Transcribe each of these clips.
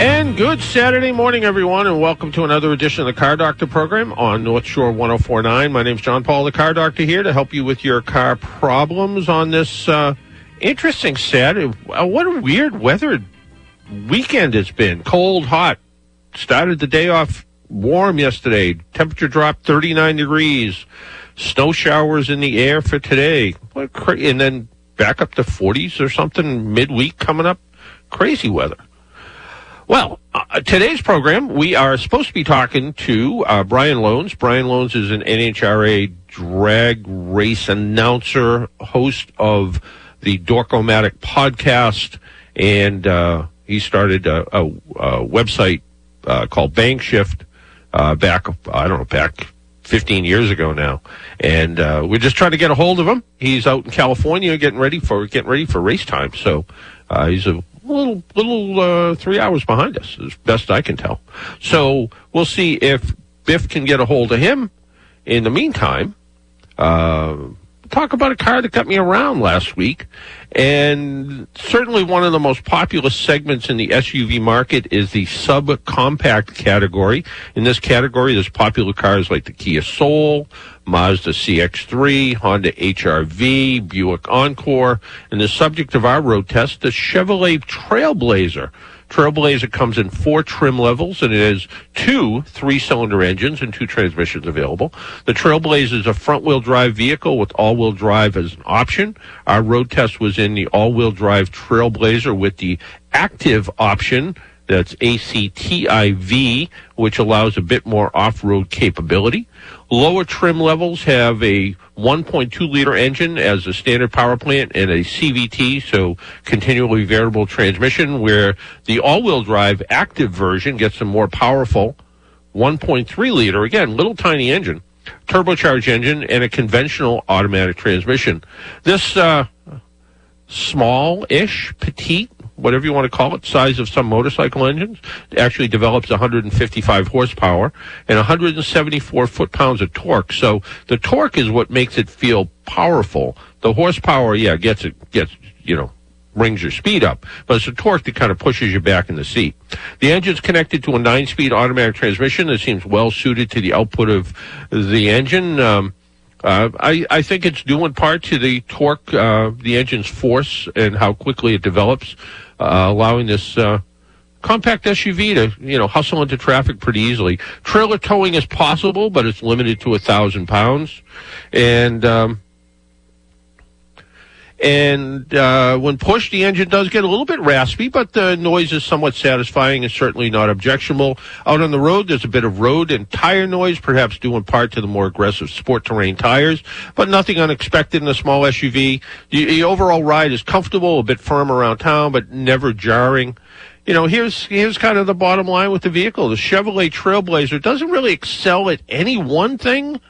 And good Saturday morning, everyone, and welcome to another edition of the Car Doctor program on North Shore 1049. My name is John Paul, the Car Doctor, here to help you with your car problems on this uh, interesting Saturday. Uh, what a weird weather weekend it's been. Cold, hot. Started the day off warm yesterday. Temperature dropped 39 degrees. Snow showers in the air for today. What cra- and then back up to 40s or something midweek coming up. Crazy weather. Well, uh, today's program, we are supposed to be talking to uh, Brian Lohnes. Brian Lohnes is an NHRA drag race announcer, host of the Dork-O-Motive podcast, and uh, he started a, a, a website uh, called BangShift uh, back, I don't know, back 15 years ago now. And uh, we're just trying to get a hold of him. He's out in California getting ready for getting ready for race time. So he's a little little uh, three hours behind us, as best I can tell. So we'll see if Biff can get a hold of him. In the meantime, uh, talk about a car that got me around last week, and certainly one of the most populous segments in the SUV market is the subcompact category. In this category, there's popular cars like the Kia Soul, Mazda CX-3, Honda HRV, Buick Encore, and the subject of our road test, the Chevrolet Trailblazer. Trailblazer comes in four trim levels and it has two three-cylinder engines and two transmissions available. The Trailblazer is a front-wheel drive vehicle with all-wheel drive as an option. Our road test was in the all-wheel drive Trailblazer with the active option. That's ACTIV, which allows a bit more off-road capability. Lower trim levels have a 1.2 liter engine as a standard power plant and a CVT, so continually variable transmission, where the all-wheel drive active version gets a more powerful 1.3 liter, again, little tiny engine, turbocharged engine, and a conventional automatic transmission. This uh, small-ish, petite whatever you want to call it, size of some motorcycle engines, actually develops 155 horsepower and 174 foot-pounds of torque. So the torque is what makes it feel powerful. The horsepower, yeah, gets it, gets, you know, brings your speed up, but it's the torque that kind of pushes you back in the seat. The engine's connected to a nine-speed automatic transmission that seems well suited to the output of the engine. Um, uh, I, I think it's due in part to the torque, uh, the engine's force, and how quickly it develops allowing this uh, compact SUV to you know hustle into traffic pretty easily. Trailer towing is possible, but it's limited to a thousand pounds, and um, and uh, when pushed, the engine does get a little bit raspy, but the noise is somewhat satisfying and certainly not objectionable. Out on the road, there's a bit of road and tire noise, perhaps due in part to the more aggressive sport terrain tires, but nothing unexpected in a small SUV. The, the overall ride is comfortable, a bit firm around town, but never jarring you know, here's here's kind of the bottom line with the vehicle. The Chevrolet Trailblazer doesn't really excel at any one thing,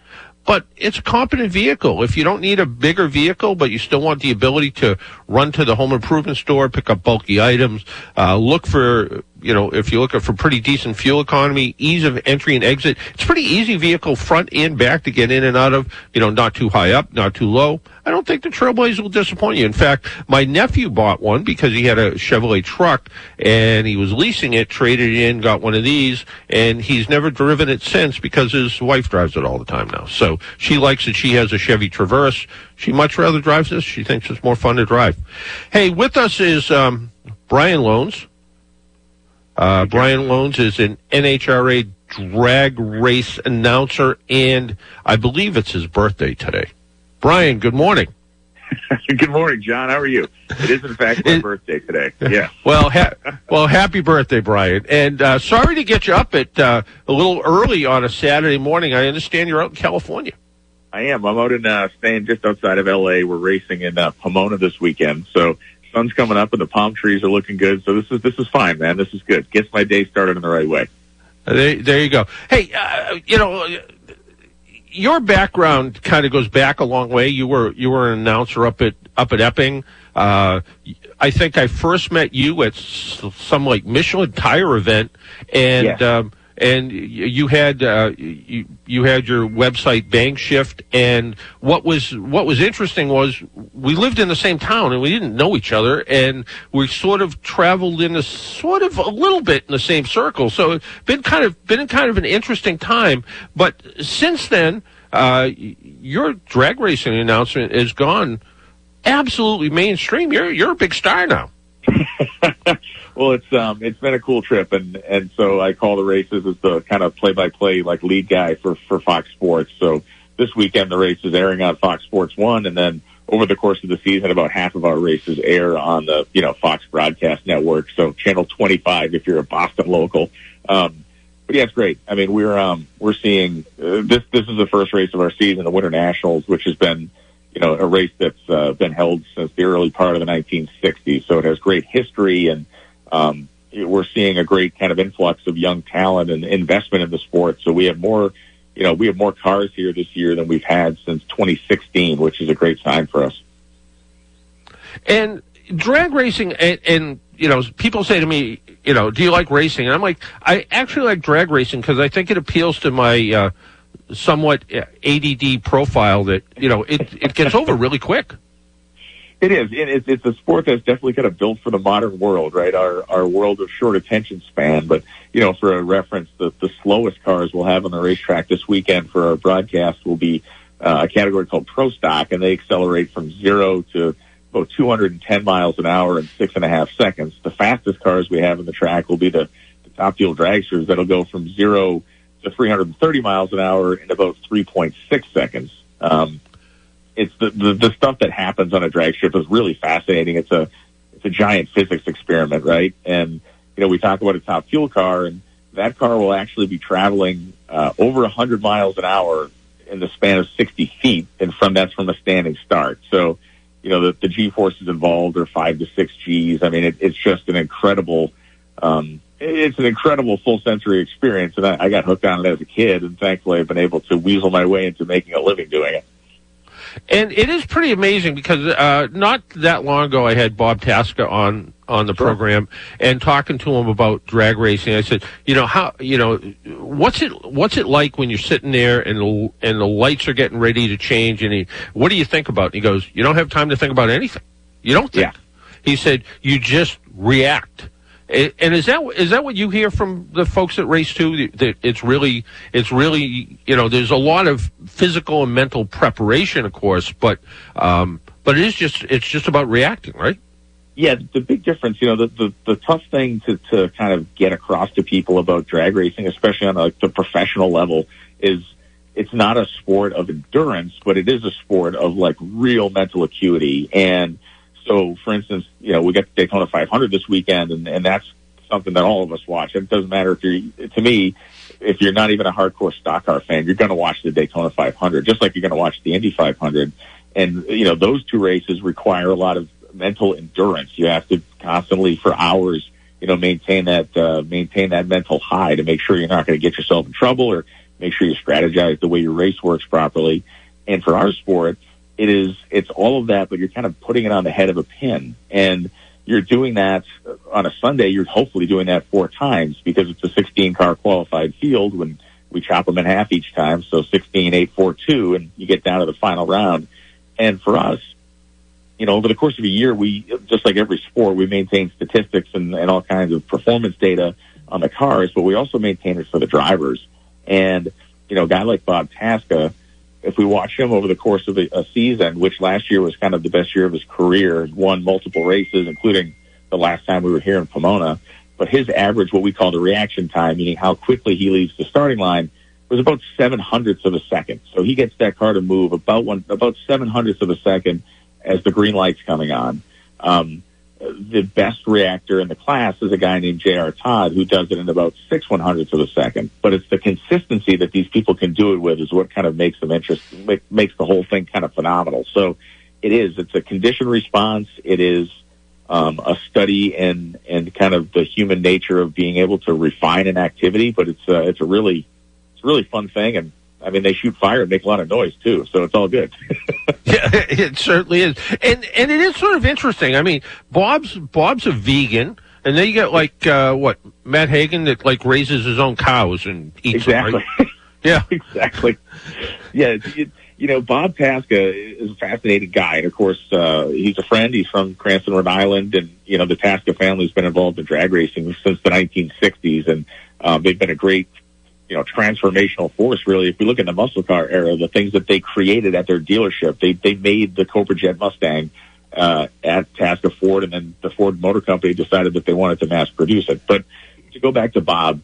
but it's a competent vehicle. If you don't need a bigger vehicle, but you still want the ability to run to the home improvement store, pick up bulky items, uh, look for, you know, if you're looking for pretty decent fuel economy, ease of entry and exit, it's pretty easy vehicle front and back to get in and out of, you know, not too high up, not too low. I don't think the Trailblazer will disappoint you. In fact, my nephew bought one because he had a Chevrolet truck and he was leasing it, traded it in, got one of these, and he's never driven it since because his wife drives it all the time now. So she likes it. She has a Chevy Traverse. She much rather drives this. She thinks it's more fun to drive. Hey, with us is um, Brian Lohnes. Uh, Brian Lohnes is an NHRA drag race announcer, and I believe it's his birthday today. Brian, good morning. good morning, John. How are you? It is, in fact, my it, birthday today. Yeah. well, ha- well, happy birthday, Brian. And uh, sorry to get you up at uh, a little early on a Saturday morning. I understand you're out in California. I am. I'm out in uh, staying just outside of LA. We're racing in uh, Pomona this weekend, so sun's coming up and the palm trees are looking good. So this is this is fine, man. This is good. Gets my day started in the right way. There, there you go. Hey, uh, you know, your background kind of goes back a long way. You were you were an announcer up at up at Epping. Uh, I think I first met you at some like Michelin tire event, and Yes. um, and you had uh, you, you had your website BangShift. And what was what was interesting was we lived in the same town and we didn't know each other, and we sort of traveled in a sort of a little bit in the same circle. So it's been kind of been kind of an interesting time. But since then, uh, your drag racing announcement is gone absolutely mainstream. You're you're a big star now. well, it's um, it's been a cool trip, and and so I call the races as the kind of play by play like lead guy for for Fox Sports. So this weekend the race is airing on Fox Sports One, and then over the course of the season, about half of our races air on the you know Fox Broadcast Network. So channel 25 if you're a Boston local. Um, but yeah, it's great. I mean, we're um, we're seeing uh, this. This is the first race of our season, the Winter Nationals, which has been you know, a race that's uh, been held since the early part of the 1960s. So it has great history, and um, we're seeing a great kind of influx of young talent and investment in the sport. So we have more, you know, we have more cars here this year than we've had since 2016, which is a great sign for us. And drag racing, and, and you know, people say to me, you know, do you like racing? And I'm like, I actually like drag racing because I think it appeals to my uh, somewhat uh, ADD profile that you know it it gets over really quick. It is. It, it's, it's a sport that's definitely kind of built for the modern world, right? Our our world of short attention span. But you know, for a reference, the the slowest cars we'll have on the racetrack this weekend for our broadcast will be uh, a category called Pro Stock, and they accelerate from zero to about 210 miles an hour in six and a half seconds. The fastest cars we have in the track will be the, the Top Fuel dragsters that'll go from zero to 330 miles an hour in about 3.6 seconds. Um, it's the, the the stuff that happens on a drag strip is really fascinating. It's a it's a giant physics experiment, right? And you know, we talk about a top fuel car, and that car will actually be traveling uh, over 100 miles an hour in the span of 60 feet, and from that's from a standing start. So, you know, the, the G forces involved are five to six Gs. I mean, it, it's just an incredible. Um, it's an incredible full sensory experience, and I, I got hooked on it as a kid, and thankfully I've been able to weasel my way into making a living doing it. And it is pretty amazing because uh, not that long ago I had Bob Tasca on on the Sure. program and talking to him about drag racing. I said, you know how you know what's it what's it like when you're sitting there and the, and the lights are getting ready to change and he what do you think about? And he goes, you don't have time to think about anything. You don't think. Yeah. He said you just react. A- And is that is that what you hear from the folks that race too? That it's really it's really you know there's a lot of physical and mental preparation, of course, but um, but it is just it's just about reacting, right? yeah, the big difference, you know, the, the, the tough thing to, to kind of get across to people about drag racing, especially on like the professional level, is it's not a sport of endurance, but it is a sport of like real mental acuity. And so, for instance, you know, we got the Daytona 500 this weekend, and, and that's something that all of us watch. It doesn't matter if you're, to me, if you're not even a hardcore stock car fan, you're going to watch the Daytona 500, just like you're going to watch the Indy 500. And, you know, those two races require a lot of mental endurance. You have to constantly, for hours, you know, maintain that, uh, maintain that mental high to make sure you're not going to get yourself in trouble or make sure you strategize the way your race works properly. And for our sport, it is, it's all of that, but you're kind of putting it on the head of a pin. And you're doing that on a Sunday. You're hopefully doing that four times because it's a 16 car qualified field when we chop them in half each time. So 16, 8, 4, 2, and you get down to the final round. And for us, you know, over the course of a year, we, just like every sport, we maintain statistics and, and all kinds of performance data on the cars, but we also maintain it for the drivers. And, you know, a guy like Bob Tasca, if we watch him over the course of a, season, which last year was kind of the best year of his career, won multiple races, including the last time we were here in Pomona. But his average, what we call the reaction time, meaning how quickly he leaves the starting line, was about seven hundredths of a second. So he gets that car to move about one, about seven hundredths of a second as the green light's coming on. Um, the best reactor in the class is a guy named J.R. Todd who does it in about six one hundredths of a second. But it's the consistency that these people can do it with is what kind of makes them interesting, make, makes the whole thing kind of phenomenal. So it is, it's a condition response. It is, um, a study in and kind of the human nature of being able to refine an activity. But it's uh, it's a really it's a really fun thing, and I mean they shoot fire and make a lot of noise too, so it's all good. yeah, it certainly is, and and it is sort of interesting. I mean, Bob's Bob's a vegan. And then you get like uh, what Matt Hagan that like raises his own cows and eats exactly. them. Right? Yeah, exactly. Yeah, it, you know, Bob Tasca is a fascinating guy, and of course, uh, he's a friend. He's from Cranston, Rhode Island, and you know, the Tasca family's been involved in drag racing since the 1960s, and um, they've been a great, you know, transformational force. Really, if we look at the muscle car era, the things that they created at their dealership, they they made the Cobra Jet Mustang uh, at Tasca Ford, and then the Ford Motor Company decided that they wanted to mass produce it. But to go back to Bob,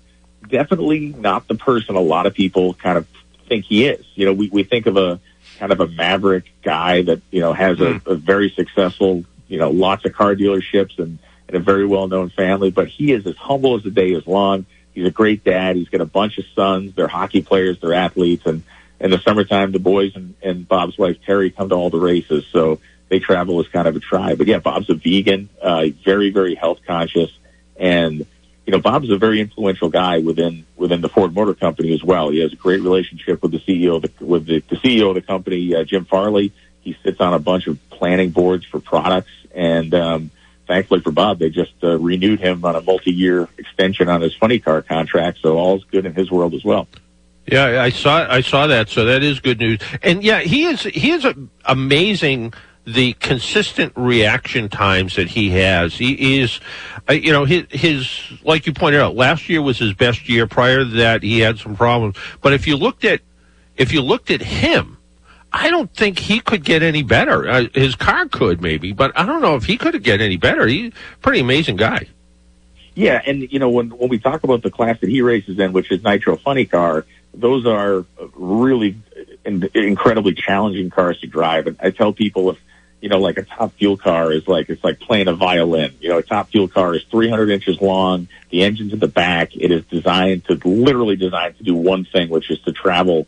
definitely not the person a lot of people kind of think he is. You know, we, we think of a kind of a maverick guy that, you know, has a, a very successful, you know, lots of car dealerships and, and a very well known family, but he is as humble as the day is long. He's a great dad. He's got a bunch of sons. They're hockey players. They're athletes. And in the summertime, the boys and, and Bob's wife, Terry, come to all the races. So they travel as kind of a tribe. But yeah, Bob's a vegan, uh, very, very health conscious. And you know, Bob's a very influential guy within within the Ford Motor Company as well. He has a great relationship with the CEO the, with the, the CEO of the company, uh, Jim Farley. He sits on a bunch of planning boards for products, and um, thankfully for Bob, they just uh, renewed him on a multi-year extension on his funny car contract. So all's good in his world as well. Yeah, I saw I saw that. So that is good news. And yeah, he is he is amazing the consistent reaction times that he has. He is, uh, you know, his, his, like you pointed out, last year was his best year. Prior to that, he had some problems. But if you looked at, if you looked at him, I don't think he could get any better. Uh, his car could maybe, but I don't know if he could get any better. He's a pretty amazing guy. Yeah, and you know when when we talk about the class that he races in, which is Nitro Funny Car, those are really incredibly challenging cars to drive. And I tell people if you know, like a top fuel car is like, it's like playing a violin. You know, a top fuel car is 300 inches long. The engine's in the back. It is designed to literally designed to do one thing, which is to travel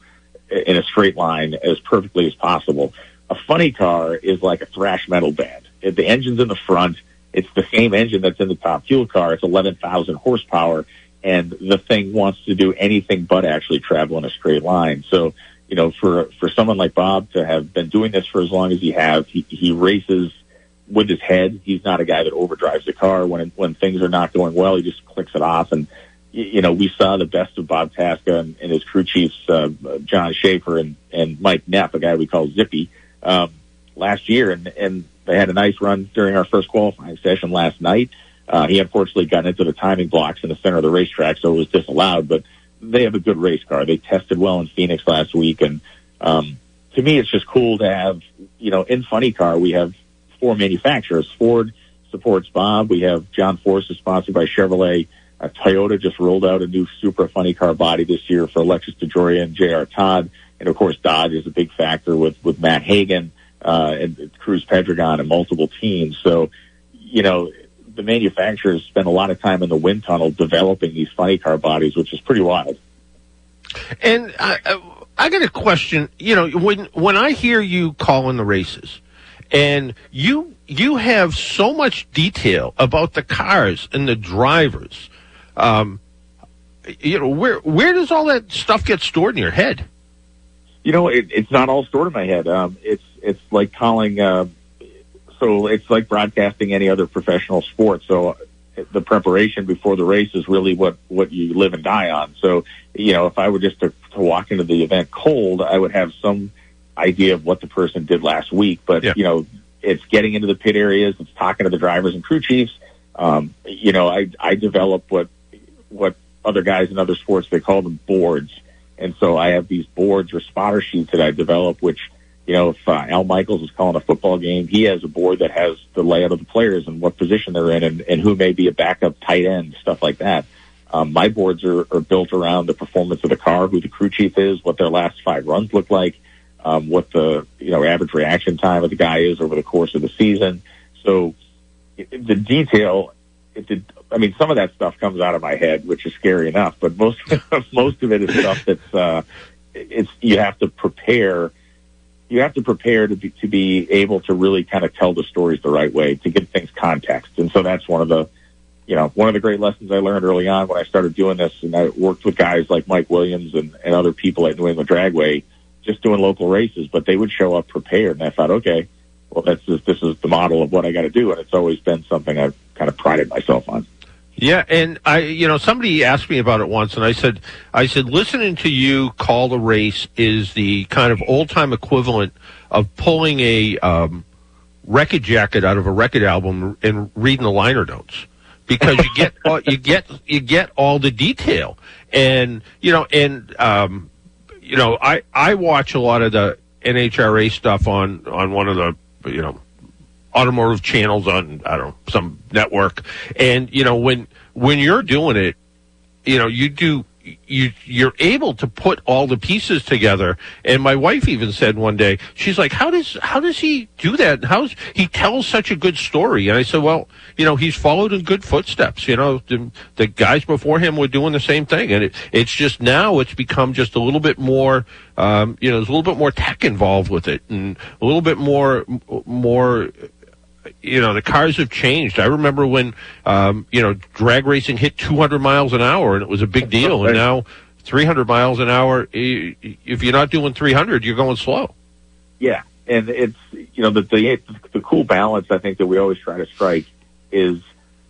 in a straight line as perfectly as possible. A funny car is like a thrash metal band. The engine's in the front. It's the same engine that's in the top fuel car. It's 11,000 horsepower and the thing wants to do anything but actually travel in a straight line. So you know, for for someone like Bob to have been doing this for as long as he has, he, he races with his head. He's not a guy that overdrives the car when when things are not going well. He just clicks it off. And you know, we saw the best of Bob Tasca and, and his crew chiefs, uh, John Schaffer and and Mike Neff, a guy we call Zippy, um, last year, and and they had a nice run during our first qualifying session last night. Uh, he unfortunately got into the timing blocks in the center of the racetrack, so it was disallowed. But they have a good race car. They tested well in Phoenix last week, and um, to me, it's just cool to have you know in Funny Car we have four manufacturers. Ford supports Bob. We have John Force is sponsored by Chevrolet. Uh, Toyota just rolled out a new super funny car body this year for Alexis DeJoria and J.R. Todd, and of course Dodge is a big factor with with Matt Hagan uh, and Cruz Pedregon and multiple teams. So you know the manufacturers spend a lot of time in the wind tunnel developing these funny car bodies, which is pretty wild. And I, I got a question. You know, when when I hear you calling the races, and you you have so much detail about the cars and the drivers, um, you know, where where does all that stuff get stored in your head? You know, it, it's not all stored in my head. Um, it's it's like calling uh, so it's like broadcasting any other professional sport. So the preparation before the race is really what what you live and die on. So you know, if I were just to, to walk into the event cold, I would have some idea of what the person did last week. But yeah. you know, it's getting into the pit areas, it's talking to the drivers and crew chiefs. Um, you know, I I develop what what other guys in other sports they call them boards, and so I have these boards or spotter sheets that I develop, which you know, if uh, Al Michaels is calling a football game, he has a board that has the layout of the players and what position they're in and, and who may be a backup tight end, stuff like that. Um, my boards are, are built around the performance of the car, who the crew chief is, what their last five runs look like, um, what the, you know, average reaction time of the guy is over the course of the season. So the detail, it did, I mean, some of that stuff comes out of my head, which is scary enough, but most, most of it is stuff that's, uh, it's, you have to prepare you have to prepare to be, to be able to really kind of tell the stories the right way to give things context. And so that's one of the, you know, one of the great lessons I learned early on when I started doing this. And I worked with guys like Mike Williams and, and other people at New England Dragway just doing local races, but they would show up prepared. And I thought, okay, well, that's just, this is the model of what I got to do. And it's always been something I've kind of prided myself on. Yeah, and I, you know, somebody asked me about it once, and I said, I said, listening to you call the race is the kind of old time equivalent of pulling a um, record jacket out of a record album and reading the liner notes. Because you get all, you get you get all the detail, and you know, and um, you know, I I watch a lot of the NHRA stuff on on one of the you know automotive channels on I don't know some network, and you know when when you're doing it, you know you do you you're able to put all the pieces together. And my wife even said one day, she's like, "How does how does he do that? How's he tells such a good story?" And I said, "Well, you know, he's followed in good footsteps. You know, the, the guys before him were doing the same thing, and it, it's just now it's become just a little bit more." Um, you know, there's a little bit more tech involved with it, and a little bit more more you know the cars have changed. I remember when um, you know drag racing hit 200 miles an hour and it was a big deal, and now 300 miles an hour. If you're not doing 300, you're going slow. Yeah, and it's you know the the, the cool balance I think that we always try to strike is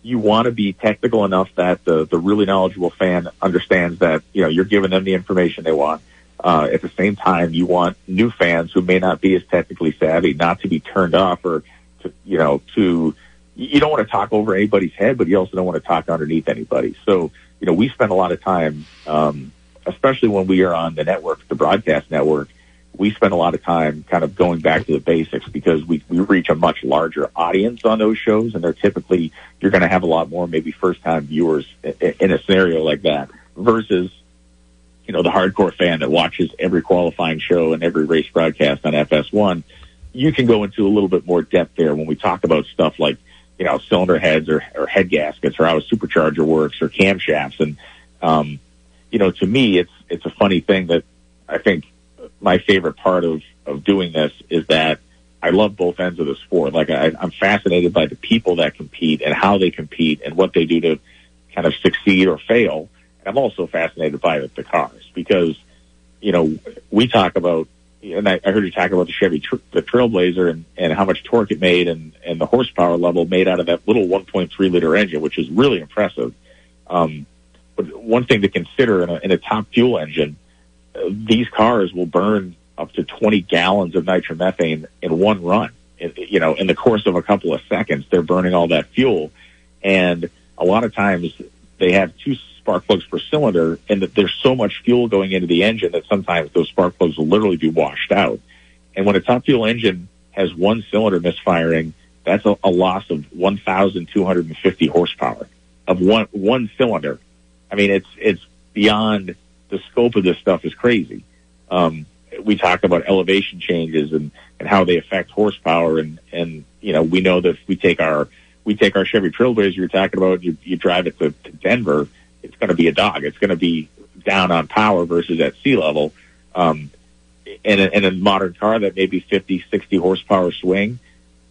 you want to be technical enough that the the really knowledgeable fan understands that you know you're giving them the information they want. Uh, at the same time, you want new fans who may not be as technically savvy not to be turned off or to, you know, to, you don't want to talk over anybody's head, but you also don't want to talk underneath anybody. So, you know, we spend a lot of time, um, especially when we are on the network, the broadcast network, we spend a lot of time kind of going back to the basics because we, we reach a much larger audience on those shows and they're typically, you're going to have a lot more maybe first time viewers in a scenario like that versus, you know, the hardcore fan that watches every qualifying show and every race broadcast on FS1 you can go into a little bit more depth there when we talk about stuff like, you know, cylinder heads or, or head gaskets or how a supercharger works or camshafts. And, um, you know, to me, it's, it's a funny thing that I think my favorite part of, of doing this is that I love both ends of the sport. Like I, I'm fascinated by the people that compete and how they compete and what they do to kind of succeed or fail. And I'm also fascinated by the, the cars because, you know, we talk about and I, I heard you talk about the Chevy, tr- the Trailblazer, and, and how much torque it made, and, and the horsepower level made out of that little 1.3 liter engine, which is really impressive. Um, but one thing to consider in a, in a top fuel engine, uh, these cars will burn up to 20 gallons of nitromethane in one run. In, you know, in the course of a couple of seconds, they're burning all that fuel, and a lot of times they have two spark plugs per cylinder and that there's so much fuel going into the engine that sometimes those spark plugs will literally be washed out. And when a top fuel engine has one cylinder misfiring, that's a, a loss of 1,250 horsepower of one, one cylinder. I mean, it's, it's beyond the scope of this stuff is crazy. Um, we talk about elevation changes and, and how they affect horsepower and, and, you know, we know that if we take our, we take our Chevy Trailblazer you're talking about, you, you drive it to, to Denver, it's going to be a dog. It's going to be down on power versus at sea level. Um, in a, in a modern car that may be 50, 60 horsepower swing,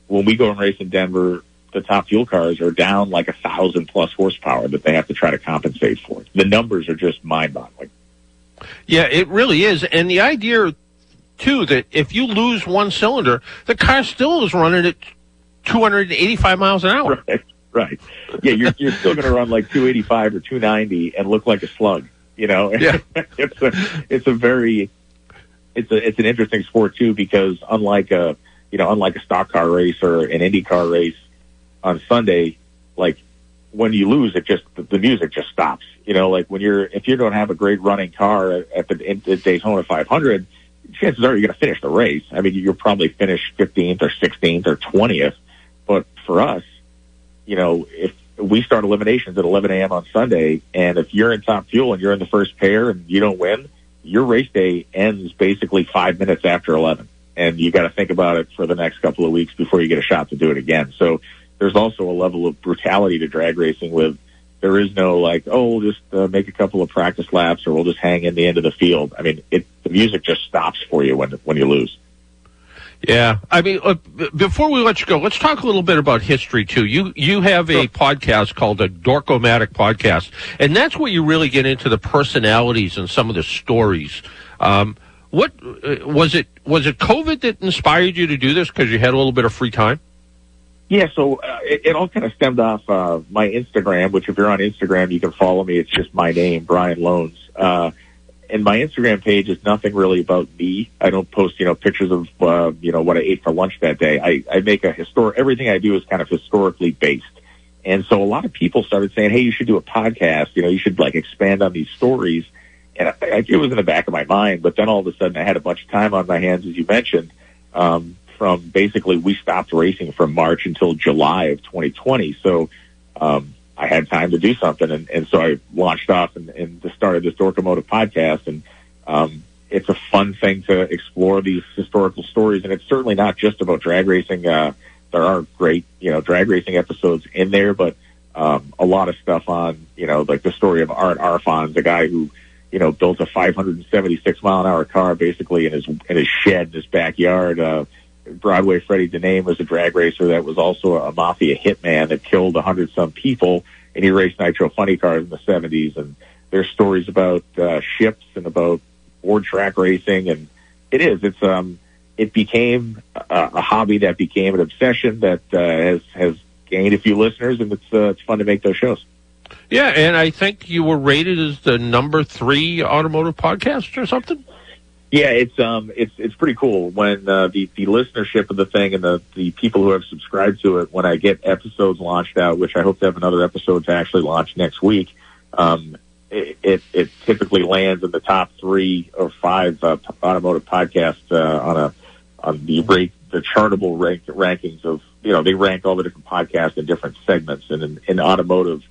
when we go and race in Denver, the top fuel cars are down like a thousand plus horsepower that they have to try to compensate for. The numbers are just mind boggling. Yeah, it really is. And the idea too that if you lose one cylinder, the car still is running at 285 miles an hour. Right right. Yeah, you're you're still going to run like 285 or 290 and look like a slug. You know, yeah. it's a it's a very it's a it's an interesting sport too because unlike a you know unlike a stock car race or an Indy car race on Sunday, like when you lose, it just the, music just stops. You know, like when you're if you don't have a great running car at, at the, at the Daytona 500, chances are you're going to finish the race. I mean, you'll probably finish 15th or 16th or 20th. But for us, you know, if we start eliminations at 11 a.m. on Sunday, and if you're in top fuel and you're in the first pair and you don't win, your race day ends basically five minutes after 11. And you got to think about it for the next couple of weeks before you get a shot to do it again. So there's also a level of brutality to drag racing with there is no like, oh, we'll just uh, make a couple of practice laps or we'll just hang in the end of the field. I mean, it, the music just stops for you when, when you lose. Yeah, I mean, uh, before we let you go, let's talk a little bit about history too. You you have a sure. podcast called the Dork-O-Motive Podcast, and that's where you really get into the personalities and some of the stories. Um, what uh, was it? Was it COVID that inspired you to do this because you had a little bit of free time? Yeah, so uh, it, it, all kind of stemmed off uh, my Instagram, which if you're on Instagram, you can follow me. It's just my name, Brian Lohnes. Uh, and my Instagram page is nothing really about me. I don't post, you know, pictures of, uh, you know, what I ate for lunch that day. I, I make a historic, everything I do is kind of historically based. And so a lot of people started saying, Hey, you should do a podcast. You know, you should like expand on these stories. And I, I, it was in the back of my mind, but then all of a sudden I had a bunch of time on my hands, as you mentioned. Um, from basically we stopped racing from March until July of 2020. So um, I had time to do something, and, and so I launched off and, and started this Dork-O-Motive podcast. And um, it's a fun thing to explore these historical stories, and it's certainly not just about drag racing. Uh, there are great, you know, drag racing episodes in there, but um, a lot of stuff on, you know, like the story of Art Arfons, the guy who you know, built a 576 mile an hour car basically in his in his shed in his backyard. Uh, Broadway Freddie Dename was a drag racer that was also a mafia hitman that killed a hundred some people, and he raced nitro funny cars in the seventies. And there's stories about uh, ships and about board track racing, and it is. It's um, it became a, a hobby that became an obsession that uh, has has gained a few listeners, and it's uh, it's fun to make those shows. Yeah, and I think you were rated as the number three automotive podcast or something. Yeah, it's um, it's it's pretty cool when uh, the the listenership of the thing and the the people who have subscribed to it. When I get episodes launched out, which I hope to have another episode to actually launch next week, um, it, it, it typically lands in the top three or five uh, automotive podcasts uh, on a on the rate the chartable rank, rankings of you know they rank all the different podcasts in different segments and in, in automotive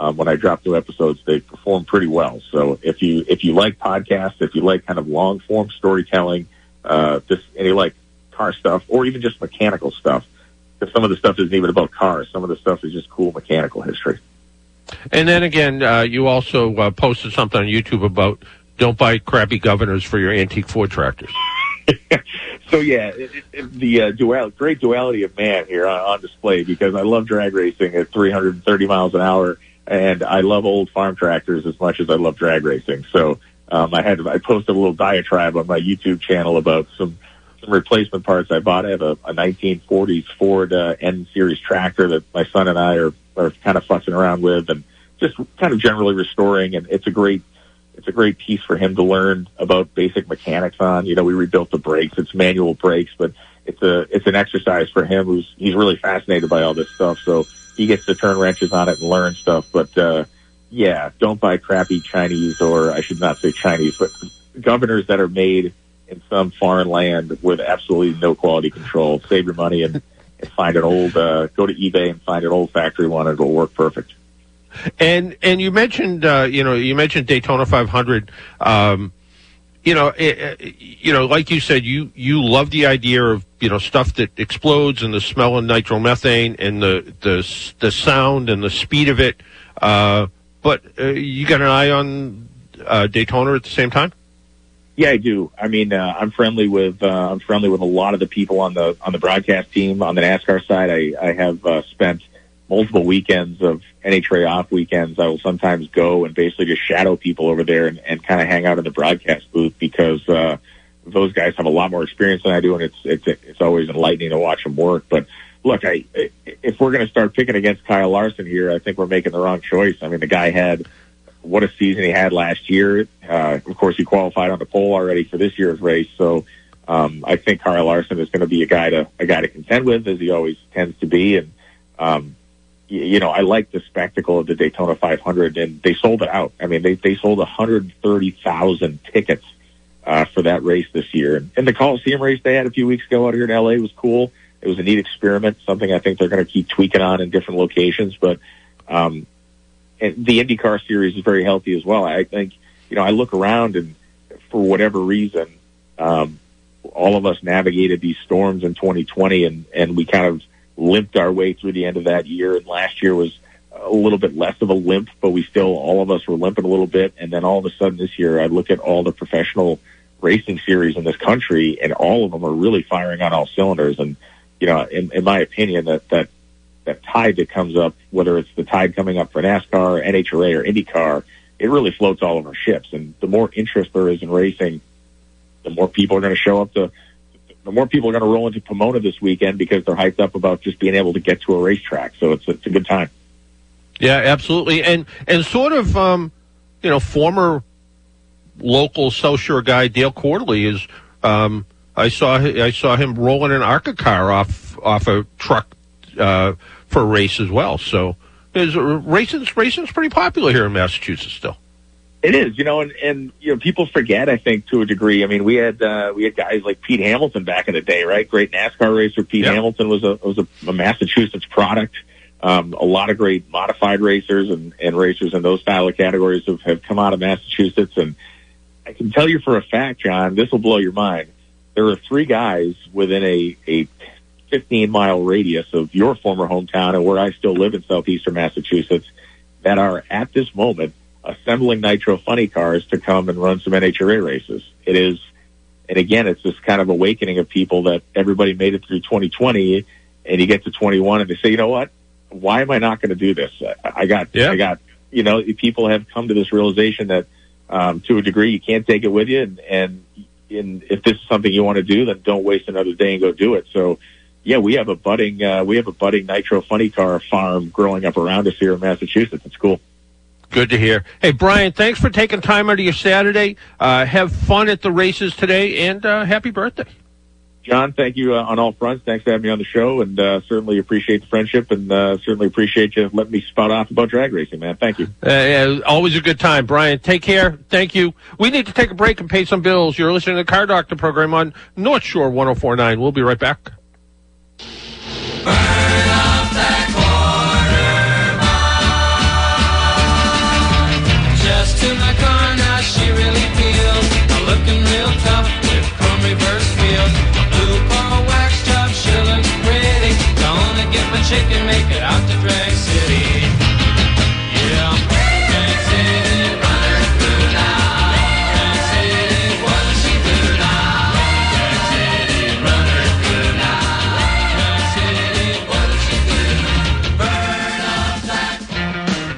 um, when I drop new episodes, they perform pretty well. So if you if you like podcasts, if you like kind of long form storytelling, uh, just and you like car stuff or even just mechanical stuff, because some of the stuff isn't even about cars. Some of the stuff is just cool mechanical history. And then again, uh, you also uh, posted something on YouTube about don't buy crappy governors for your antique Ford tractors. so yeah, it, it, the uh, dual, great duality of man here on, on display because I love drag racing at 330 miles an hour and I love old farm tractors as much as I love drag racing. So um, I had I posted a little diatribe on my YouTube channel about some some replacement parts I bought. I have a, a 1940s Ford uh, N series tractor that my son and I are are kind of fussing around with, and just kind of generally restoring. And it's a great it's a great piece for him to learn about basic mechanics on. You know, we rebuilt the brakes. It's manual brakes, but it's a it's an exercise for him who's he's really fascinated by all this stuff. So he gets to turn wrenches on it and learn stuff. But uh, yeah, don't buy crappy Chinese, or I should not say Chinese, but governors that are made in some foreign land with absolutely no quality control. Save your money and, and find an old. Uh, go to eBay and find an old factory one, it'll work perfect. And and you mentioned uh, you know you mentioned Daytona 500. Um, you know, it, it, you know, like you said, you you love the idea of you know stuff that explodes and the smell of nitromethane and the the the sound and the speed of it. Uh, but uh, you got an eye on uh, Daytona at the same time. Yeah, I do. I mean, uh, I'm friendly with uh, I'm friendly with a lot of the people on the on the broadcast team on the NASCAR side. I I have uh, spent multiple weekends of NHRA off weekends, I will sometimes go and basically just shadow people over there and, and kind of hang out in the broadcast booth because uh, those guys have a lot more experience than I do, and it's it's it's always enlightening to watch them work. But look, I if we're going to start picking against Kyle Larson here, I think we're making the wrong choice. I mean, the guy had what a season he had last year. Uh, of course, he qualified on the pole already for this year's race, so. Um, I think Kyle Larson is going to be a guy to a guy to contend with, as he always tends to be, and um, you know, I like the spectacle of the Daytona 500, and they sold it out. I mean, they they sold 130,000 tickets uh, for that race this year, and, the Coliseum race they had a few weeks ago out here in LA was cool. It was a neat experiment, something I think they're going to keep tweaking on in different locations. But um, and the IndyCar series is very healthy as well. I think, you know, I look around and for whatever reason, um, all of us navigated these storms in 2020, and and we kind of limped our way through the end of that year. And last year was a little bit less of a limp, but we still, all of us were limping a little bit. And then all of a sudden this year, I look at all the professional racing series in this country, and all of them are really firing on all cylinders. And you know, in, in my opinion, that that that tide that comes up, whether it's the tide coming up for NASCAR, NHRA, or IndyCar, it really floats all of our ships. And the more interest there is in racing, the more people are going to show up to. More people are going to roll into Pomona this weekend because they're hyped up about just being able to get to a racetrack. So it's it's a good time. Yeah, absolutely. And and sort of um, you know, former local South Shore guy Dale Quarterley is um, I saw I saw him rolling an ARCA car off off a truck uh, for a race as well. So is racing's racing's pretty popular here in Massachusetts still. It is, you know, and, and you know, people forget. I think to a degree. I mean, we had uh, we had guys like Pete Hamilton back in the day, right? Great NASCAR racer. Pete yep. Hamilton was a was a, a Massachusetts product. Um, a lot of great modified racers and, and racers in those style of categories have, have come out of Massachusetts. And I can tell you for a fact, John, this will blow your mind. There are three guys within a, a 15 mile radius of your former hometown and where I still live in southeastern Massachusetts that are at this moment assembling nitro funny cars to come and run some NHRA races. It is, and again, it's this kind of awakening of people that everybody made it through 2020 and you get to 21 and they say, you know what? why am I not going to do this? I got, yeah. I got, you know, people have come to this realization that, um, to a degree, you can't take it with you. And, and, and if this is something you want to do, then don't waste another day and go do it. So, yeah, we have a budding, uh, we have a budding nitro funny car farm growing up around us here in Massachusetts. It's cool. Good to hear. Hey, Brian, thanks for taking time out of your Saturday. Uh, have fun at the races today and, uh, happy birthday. John, thank you uh, on all fronts. Thanks for having me on the show, and uh, certainly appreciate the friendship, and uh, certainly appreciate you letting me spout off about drag racing, man. Thank you. Uh, yeah, always a good time, Brian. Take care. Thank you. We need to take a break and pay some bills. You're listening to the Car Doctor program on North Shore 104.9. We'll be right back. chicken make it out to Drag City.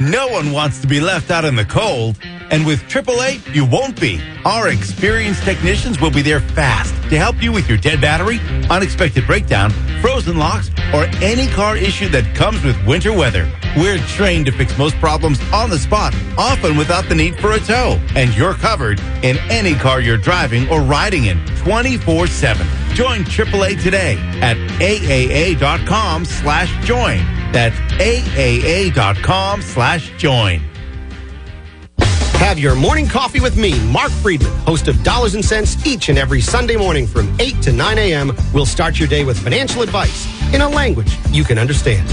No one wants to be left out in the cold. And with AAA, you won't be. Our experienced technicians will be there fast to help you with your dead battery, unexpected breakdown, frozen locks, or any car issue that comes with winter weather. We're trained to fix most problems on the spot, often without the need for a tow. And you're covered in any car you're driving or riding in 24 7. Join AAA today at AAA.com slash join. That's AAA.com slash join. Have your morning coffee with me, Mark Friedman, host of Dollars and Cents, each and every Sunday morning from 8 to 9 a.m. We'll start your day with financial advice in a language you can understand.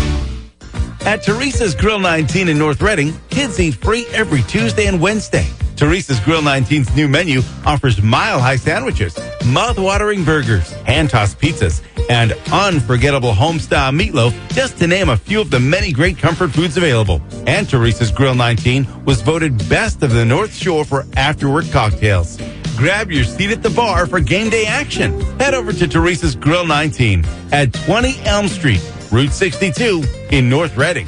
At Teresa's Grill 19 in North Reading, kids eat free every Tuesday and Wednesday. Teresa's Grill 19's new menu offers mile high sandwiches, mouth-watering burgers, hand-tossed pizzas, and unforgettable home-style meatloaf, just to name a few of the many great comfort foods available. And Teresa's Grill 19 was voted best of the North Shore for after-work cocktails. Grab your seat at the bar for game day action. Head over to Teresa's Grill 19 at 20 Elm Street, Route 62 in North Reading.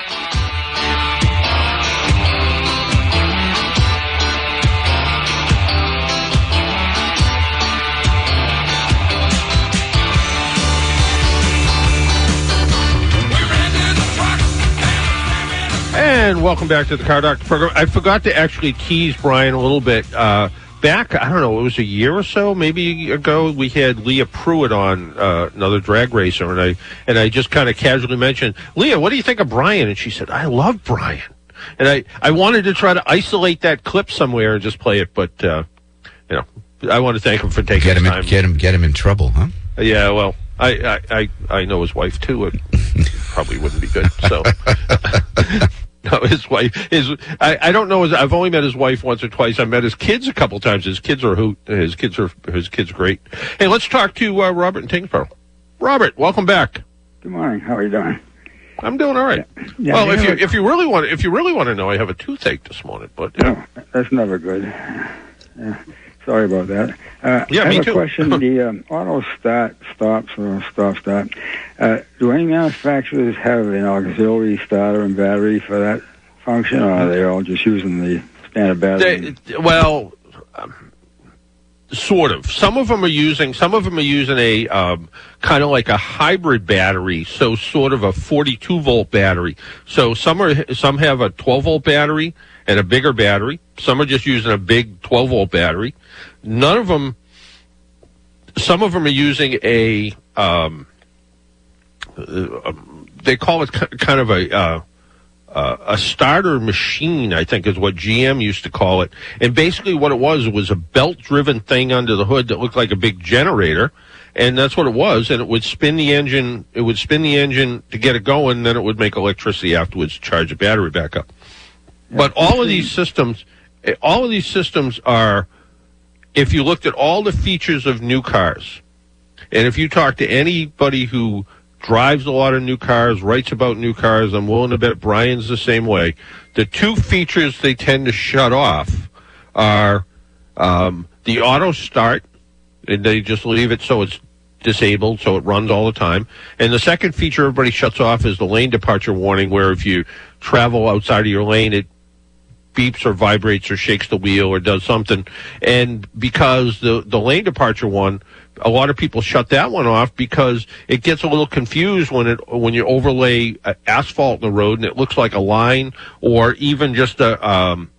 And welcome back to the Car Doctor program. I forgot to actually tease Brian a little bit. Uh, back, I don't know, it was a year or so, maybe ago, we had Leah Pruett on, uh, another drag racer, and I and I just kind of casually mentioned, Leah, what do you think of Brian? And she said, I love Brian. And I, I wanted to try to isolate that clip somewhere and just play it, but uh, you know, I want to thank him for taking Get him, his in, get him, get him in trouble, huh? Yeah, well, I, I, I, I know his wife too. It probably wouldn't be good. So, no, his wife is. I, I don't know. His, I've only met his wife once or twice. I met his kids a couple times. His kids are hoot. His kids are his kids are great. Hey, let's talk to uh, Robert in Tyngsboro. Robert, welcome back. Good morning. How are you doing? I'm doing all right. Yeah, well, if you if you really want if you really want to know, I have a toothache this morning. But you know, No, that's never good. Sorry about that. Uh, Yeah, I me have too. a question. the um, auto start stops or stop start. Uh, do any manufacturers have an auxiliary starter and battery for that function, or are they all just using the standard battery? They, well, um, sort of. Some of them are using. Some of them are using a um, kind of like a hybrid battery. So sort of a 42 volt battery. So some are some have a 12 volt battery and a bigger battery. Some are just using a big 12 volt battery. None of them. Some of them are using a. Um, uh, um, they call it kind of a. Uh, uh, a starter machine, I think is what GM used to call it. And basically what it was, was a belt driven thing under the hood that looked like a big generator. And that's what it was. And it would spin the engine, it would spin the engine to get it going, then it would make electricity afterwards, charge the battery back up. But all of these systems, eh, all of these systems are, if you looked at all the features of new cars, and if you talk to anybody who drives a lot of new cars, writes about new cars, I'm willing to bet Brian's the same way. The two features they tend to shut off are um, the auto start, and they just leave it so it's disabled, so it runs all the time. And the second feature everybody shuts off is the lane departure warning, where if you travel outside of your lane, it beeps or vibrates or shakes the wheel or does something. And because the, the lane departure one, a lot of people shut that one off because it gets a little confused when it when you overlay uh, asphalt in the road and it looks like a line or even just a um,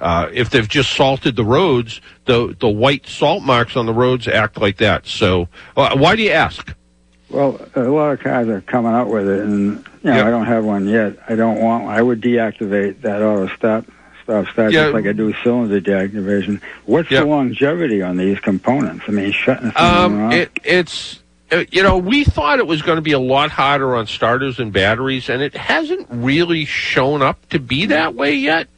uh, if they've just salted the roads, the the white salt marks on the roads act like that. So uh, why do you ask? Well, a lot of cars are coming out with it, and you know Yep. I don't have one yet. I don't want. one. I would deactivate that auto stop start Yeah. just like I do cylinder deactivation. What's Yep. the longevity on these components? I mean, shutting Um, it, it's uh, you know we thought it was going to be a lot harder on starters and batteries, and it hasn't really shown up to be that way yet.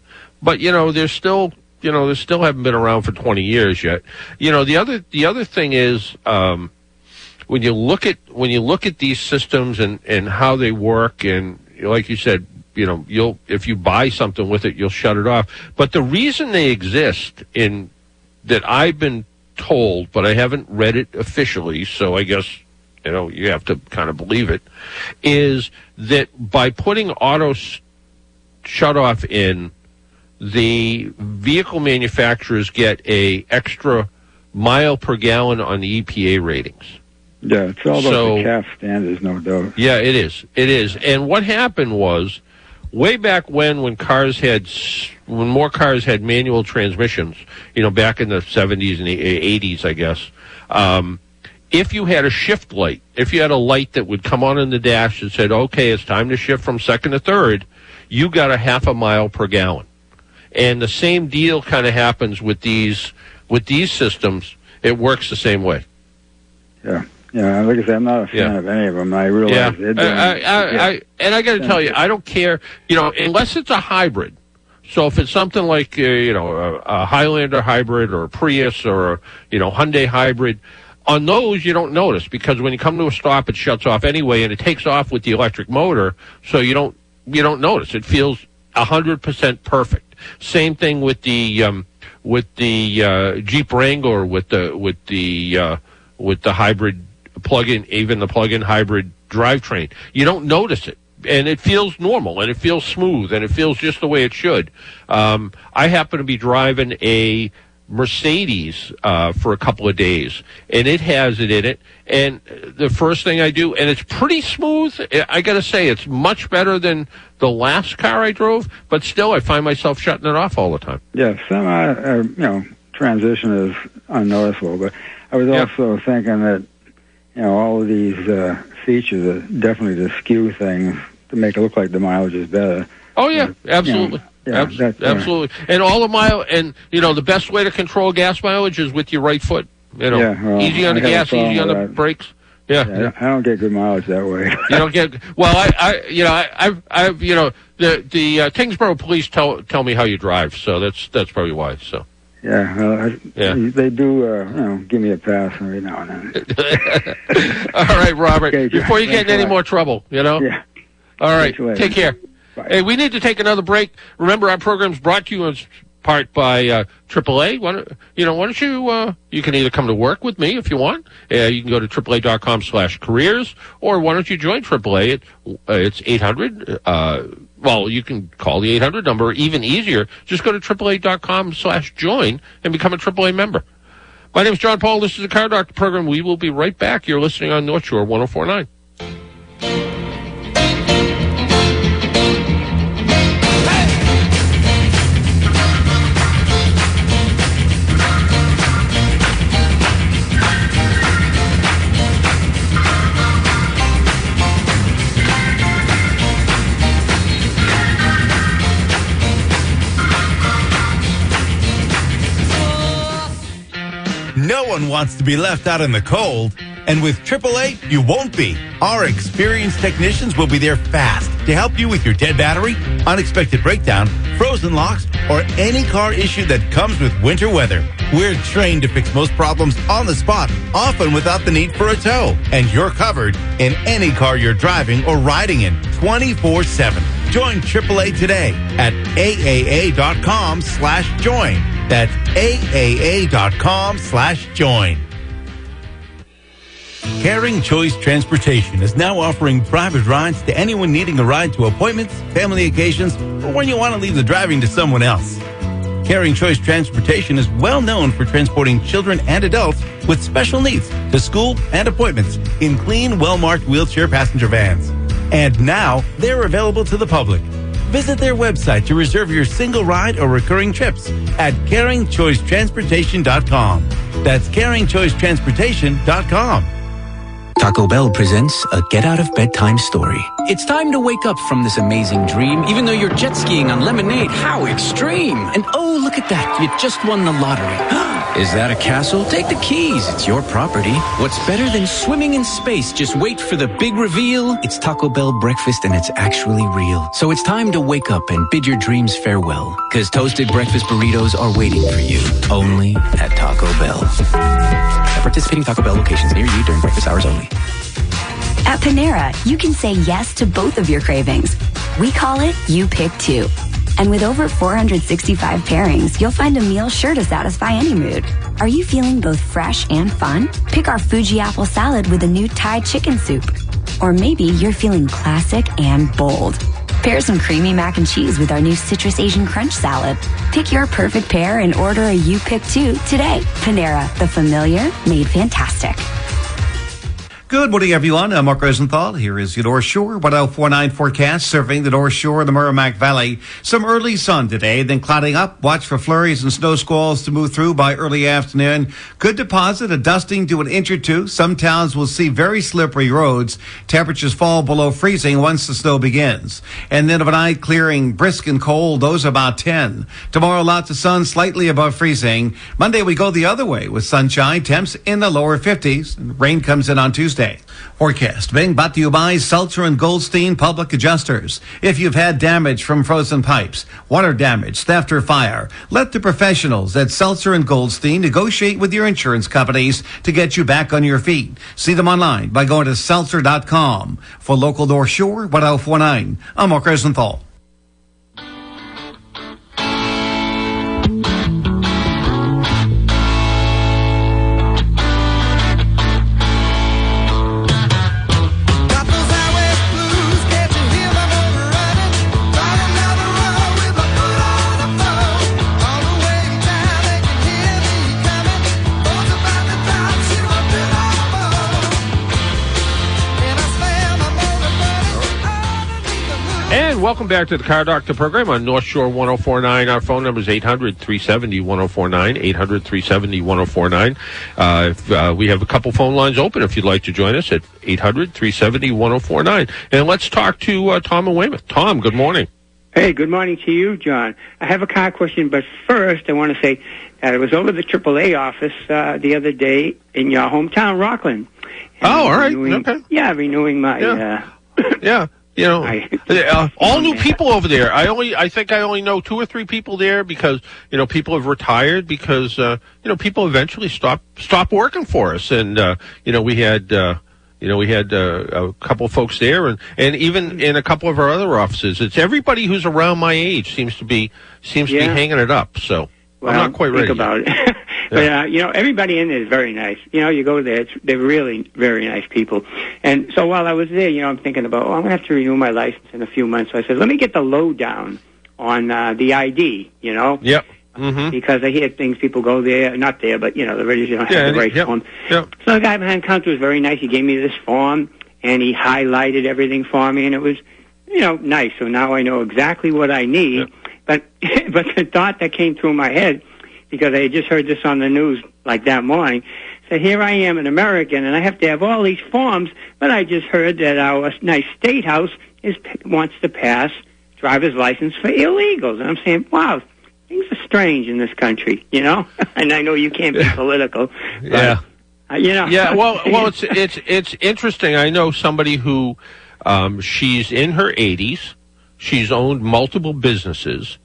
But you know, there's still you know they still haven't been around for 20 years yet. You know, the other the other thing is. Um, when you look at when you look at these systems and and how they work and like you said you know you'll if you buy something with it you'll shut it off but the reason they exist in that I've been told but I haven't read it officially so I guess you know you have to kind of believe it is that by putting auto s- shut off in the vehicle manufacturers get a extra mile per gallon on the EPA ratings yeah, it's all about so- the CAFE standards, no doubt. yeah, it is. It is. And what happened was, way back when, when cars had, when more cars had manual transmissions, you know, back in the 70s and the 80s, I guess, um, if you had a shift light, if you had a light that would come on in the dash and said, okay, it's time to shift from second to third, you got a half a mile per gallon. And the same deal kind of happens with these, with these systems. It works the same way. Yeah, yeah. Like I said, I'm not a fan Yeah. of any of them. I realize Yeah, I, I, yeah. I, and I got to tell you, I don't care. You know, unless it's a hybrid. So if it's something like uh, you know a, a Highlander hybrid or a Prius or a, you know Hyundai hybrid, on those you don't notice because when you come to a stop, it shuts off anyway, and it takes off with the electric motor, so you don't you don't notice. It feels hundred percent perfect. Same thing with the um, with the uh, Jeep Wrangler with the with the uh, with the hybrid plug-in, even the plug-in hybrid drivetrain. You don't notice it, and it feels normal, and it feels smooth, and it feels just the way it should. Um, I happen to be driving a Mercedes uh, for a couple of days, and it has it in it. And the first thing I do, and it's pretty smooth. I got to say, it's much better than the last car I drove, but still, I find myself shutting it off all the time. Yeah, some uh, you know transition is unnoticeable, but I was Yeah. also thinking that you know all of these uh, features are definitely to skew things to make it look like the mileage is better. Oh yeah, You know, absolutely. Yeah, Abs- that's right. absolutely. And all the mile, and you know, the best way to control gas mileage is with your right foot. You know, Yeah, well, easy on the gas, easy on the that. brakes. Yeah. Yeah, I don't get good mileage that way. You don't get well. I, I you know, I, I've, I've, you know, the the uh, Tyngsborough police tell tell me how you drive, so that's that's probably why. So yeah, well, I, Yeah. they do, uh, you know, give me a pass every now and then. all right, Robert. Okay, before you get in any more trouble, you know. Yeah. All right. Thanks a lot. Take care. Bye. Hey, we need to take another break. Remember, our program's brought to you in part by uh, AAA. Why don't, you know, why don't you? Uh, you can either come to work with me if you want. Uh, you can go to AAA.com slash careers, or why don't you join AAA? It, uh, it's eight hundred. Well, you can call the eight hundred number. Even easier, just go to AAA.com slash join and become a AAA member. My name is John Paul. This is the Car Doctor program. We will be right back. You're listening on North Shore 1049. One wants to be left out in the cold. And with AAA, you won't be. Our experienced technicians will be there fast to help you with your dead battery, unexpected breakdown, frozen locks, or any car issue that comes with winter weather. We're trained to fix most problems on the spot, often without the need for a tow. And you're covered in any car you're driving or riding in 24 7. Join AAA today at AAA.com slash join. That's AAA.com slash join. Caring Choice Transportation is now offering private rides to anyone needing a ride to appointments, family occasions, or when you want to leave the driving to someone else. Caring Choice Transportation is well known for transporting children and adults with special needs to school and appointments in clean, well marked wheelchair passenger vans. And now they're available to the public. Visit their website to reserve your single ride or recurring trips at caringchoicetransportation.com. That's caringchoicetransportation.com. Taco Bell presents a get out of bedtime story. It's time to wake up from this amazing dream, even though you're jet skiing on lemonade. How extreme! And oh, look at that. You just won the lottery. Is that a castle? Take the keys. It's your property. What's better than swimming in space? Just wait for the big reveal. It's Taco Bell breakfast and it's actually real. So it's time to wake up and bid your dreams farewell. Cause toasted breakfast burritos are waiting for you. Only at Taco Bell. At participating Taco Bell locations near you during breakfast hours only. At Panera, you can say yes to both of your cravings. We call it You Pick Two. And with over 465 pairings, you'll find a meal sure to satisfy any mood. Are you feeling both fresh and fun? Pick our Fuji apple salad with a new Thai chicken soup. Or maybe you're feeling classic and bold. Pair some creamy mac and cheese with our new citrus Asian crunch salad. Pick your perfect pair and order a You Pick Two today. Panera, the familiar made fantastic. Good morning, everyone. I'm Mark Rosenthal. Here is your North Shore 1049 forecast serving the North Shore of the Merrimack Valley. Some early sun today, then clouding up. Watch for flurries and snow squalls to move through by early afternoon. Could deposit a dusting to an inch or two. Some towns will see very slippery roads. Temperatures fall below freezing once the snow begins. And then overnight clearing, brisk and cold. Those about 10. Tomorrow, lots of sun, slightly above freezing. Monday, we go the other way with sunshine, temps in the lower 50s. Rain comes in on Tuesday. Forecast being brought to you by Seltzer and Goldstein Public Adjusters. If you've had damage from frozen pipes, water damage, theft or fire, let the professionals at Seltzer and Goldstein negotiate with your insurance companies to get you back on your feet. See them online by going to seltzer.com. For local North Shore 1049, I'm Mark Rosenthal. Welcome back to the Car Doctor program on North Shore 1049. Our phone number is 800 370 1049. 800 370 1049. Uh, uh, we have a couple phone lines open if you'd like to join us at 800 370 1049. And let's talk to uh, Tom and Weymouth. Tom, good morning. Hey, good morning to you, John. I have a car question, but first I want to say that I was over the AAA office uh, the other day in your hometown, Rockland. Oh, all right. renewing- Okay. Yeah, renewing my. Yeah. Uh, Yeah, you know, I- uh, all new people over there. I only, I think I only know two or three people there because you know people have retired because uh, you know people eventually stop stop working for us, and uh, you know we had. Uh, you know, we had uh, a couple of folks there, and, and even in a couple of our other offices, it's everybody who's around my age seems to be seems to be hanging it up. So well, I'm not quite think ready. about it. but uh, you know, everybody in there is very nice. You know, you go there; it's, they're really very nice people. And so while I was there, you know, I'm thinking about, oh, I'm going to have to renew my license in a few months. So I said, let me get the lowdown on uh, the ID. You know, Yep. Mm-hmm. because I hear things people go there, not there, but you know, the you know, have Yeah, the right yep. form. Yep. So the guy behind the counter was very nice. He gave me this form and he highlighted everything for me, and it was, you know, nice. So now I know exactly what I need. But but the thought that came through my head because I had just heard this on the news like that morning. So here I am, an American, and I have to have all these forms. But I just heard that our nice state house is wants to pass driver's license for illegals, and I'm saying, wow. Things are strange in this country, you know, and I know you can't be political. But, Yeah. uh, you know. yeah, well, well, it's it's it's interesting. I know somebody who um, she's in her 80s. She's owned multiple businesses.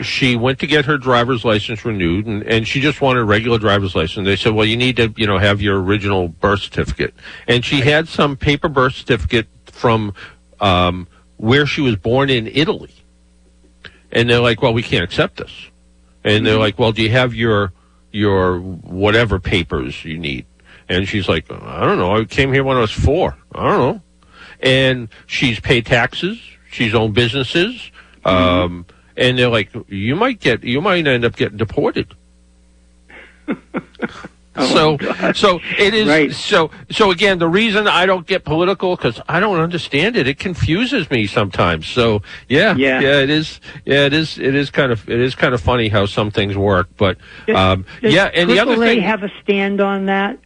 She went to get her driver's license renewed, and, and she just wanted a regular driver's license. They said, "Well, you need to, you know, have your original birth certificate." And she had some paper birth certificate from um, where she was born in Italy. And they're like, "Well, we can't accept this." And they're like, "Well, do you have your your whatever papers you need?" And she's like, "I don't know. I came here when I was four. I don't know." And she's paid taxes. She's owned businesses. Um, and they're like, "You might get. You might end up getting deported." so, so it is. So, so again, the reason I don't get political because I don't understand it. It confuses me sometimes. So, yeah, Yeah. yeah, it is. Yeah, it is. It is kind of. It is kind of funny how some things work. But, um, Does yeah, and the other thing, have a stand on that?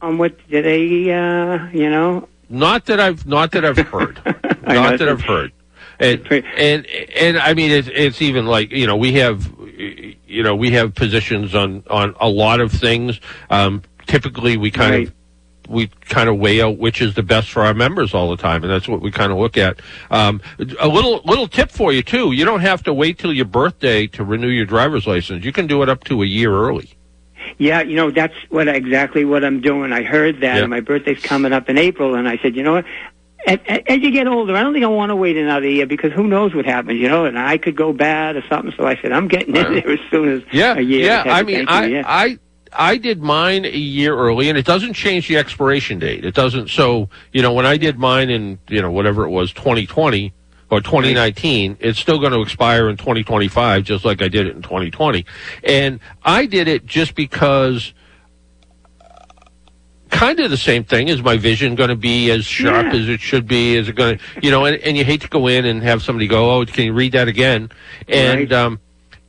On what did they, uh, you know? not that I've, not that I've heard, I know, not that I've heard. And, and and I mean it's it's even like you know we have you know we have positions on on a lot of things. Um, typically we kind Right. of we kind of weigh out which is the best for our members all the time, and that's what we kind of look at. Um, a little little tip for you too: you don't have to wait till your birthday to renew your driver's license. You can do it up to a year early. Yeah, you know that's what exactly what I'm doing. I heard that, Yeah. and my birthday's coming up in April, and I said, you know what? As, as you get older, I don't think I want to wait another year because who knows what happens, you know? And I could go bad or something. So I said, I'm getting in there as soon as Yeah, a year. yeah. I mean, I, yeah. I, I did mine a year early, and it doesn't change the expiration date. It doesn't. So, you know, when I did mine in, you know, whatever it was, 2020 or 2019, it's still going to expire in 2025, just like I did it in 2020. And I did it just because. Kind of the same thing. Is my vision going to be as sharp Yeah. as it should be? Is it going to, you know? And, and you hate to go in and have somebody go, "Oh, can you read that again?" And Right. um,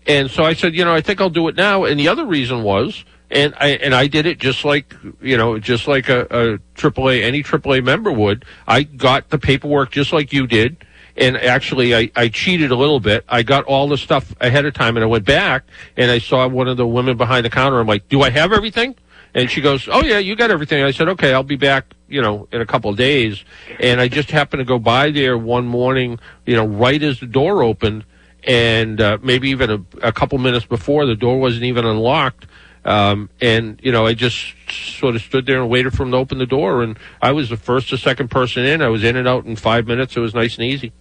and so I said, you know, I think I'll do it now. And the other reason was, and I and I did it just like you know, just like a, a AAA any AAA member would. I got the paperwork just like you did. And actually, I, I cheated a little bit. I got all the stuff ahead of time, and I went back and I saw one of the women behind the counter. I'm like, "Do I have everything?" And she goes, "Oh yeah, you got everything." I said, "Okay, I'll be back, you know, in a couple of days." And I just happened to go by there one morning, you know, right as the door opened, and uh, maybe even a, a couple minutes before the door wasn't even unlocked. Um, and you know, I just sort of stood there and waited for him to open the door, and I was the first or second person in. I was in and out in five minutes. It was nice and easy.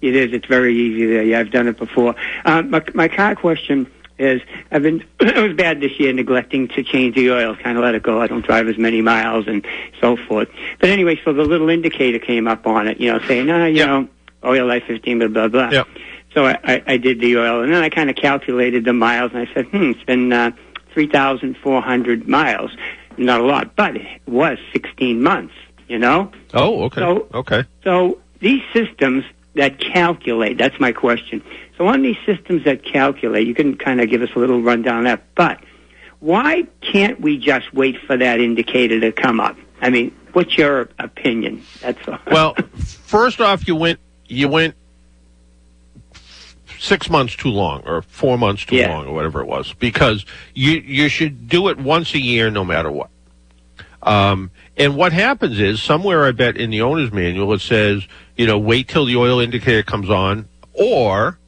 It is. It's very easy there. Yeah, I've done it before. Um, my, my car question is: I've been it was bad this year, neglecting to change the oil. Kind of let it go. I don't drive as many miles and so forth. But anyway, so the little indicator came up on it, you know, saying, ah, you know, oil life fifteen, blah blah blah. Yep. So I, I, I did the oil, and then I kind of calculated the miles, and I said, hmm, it's been uh, three thousand four hundred miles. Not a lot, but it was sixteen months. You know. Oh, okay, So- okay. So these systems that calculate, that's my question. So on these systems that calculate, you can kind of give us a little rundown on that, but why can't we just wait for that indicator to come up? I mean, what's your opinion? That's all. Well, first off, you went you went six months too long or four months too Yeah. long or whatever it was because you you should do it once a year no matter what. Um, and what happens is somewhere I bet in the owner's manual it says you know wait till the oil indicator comes on or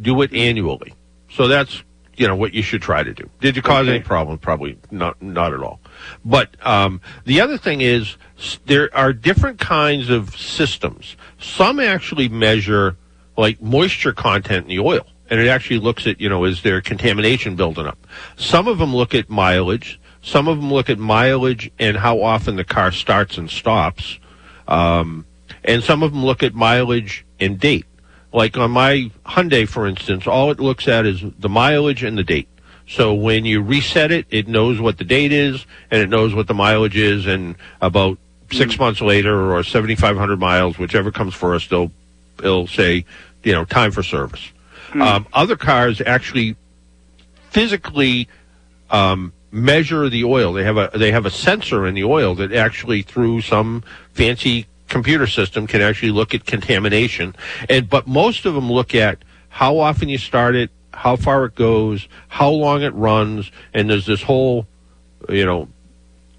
do it annually. So that's you know what you should try to do. Did you cause Okay. any problems? Probably not. Not at all. But um, the other thing is there are different kinds of systems. Some actually measure like moisture content in the oil, and it actually looks at you know is there contamination building up. Some of them look at mileage. Some of them look at mileage and how often the car starts and stops. Um, and some of them look at mileage and date. Like on my Hyundai, for instance, all it looks at is the mileage and the date. So when you reset it, it knows what the date is and it knows what the mileage is. And about six months later or 7,500 miles, whichever comes first, they'll, it'll say, you know, time for service. Um, other cars actually physically um, measure the oil. They have a they have a sensor in the oil that actually through some fancy computer system can actually look at contamination. And but most of them look at how often you start it, how far it goes, how long it runs, and there's this whole you know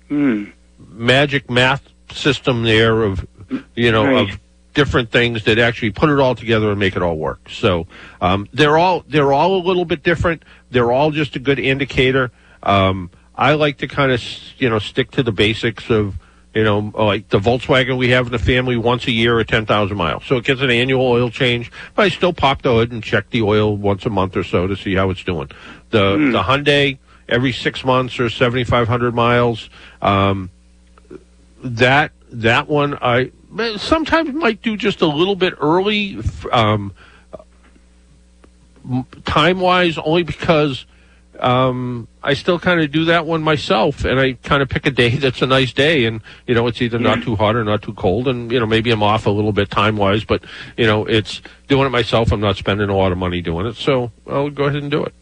Hmm. magic math system there of you know Right. of different things that actually put it all together and make it all work. So um, they're all they're all a little bit different. They're all just a good indicator. Um, I like to kind of you know stick to the basics of you know like the Volkswagen we have in the family once a year at ten thousand miles. So it gets an annual oil change, but I still pop the hood and check the oil once a month or so to see how it's doing. The the Hyundai every six months or seventy five hundred miles. Um, that that one I sometimes might do just a little bit early, um, time wise, only because um, I still kind of do that one myself, and I kind of pick a day that's a nice day, and you know it's either not too hot or not too cold, and you know maybe I'm off a little bit time wise, but you know it's doing it myself. I'm not spending a lot of money doing it, so I'll go ahead and do it.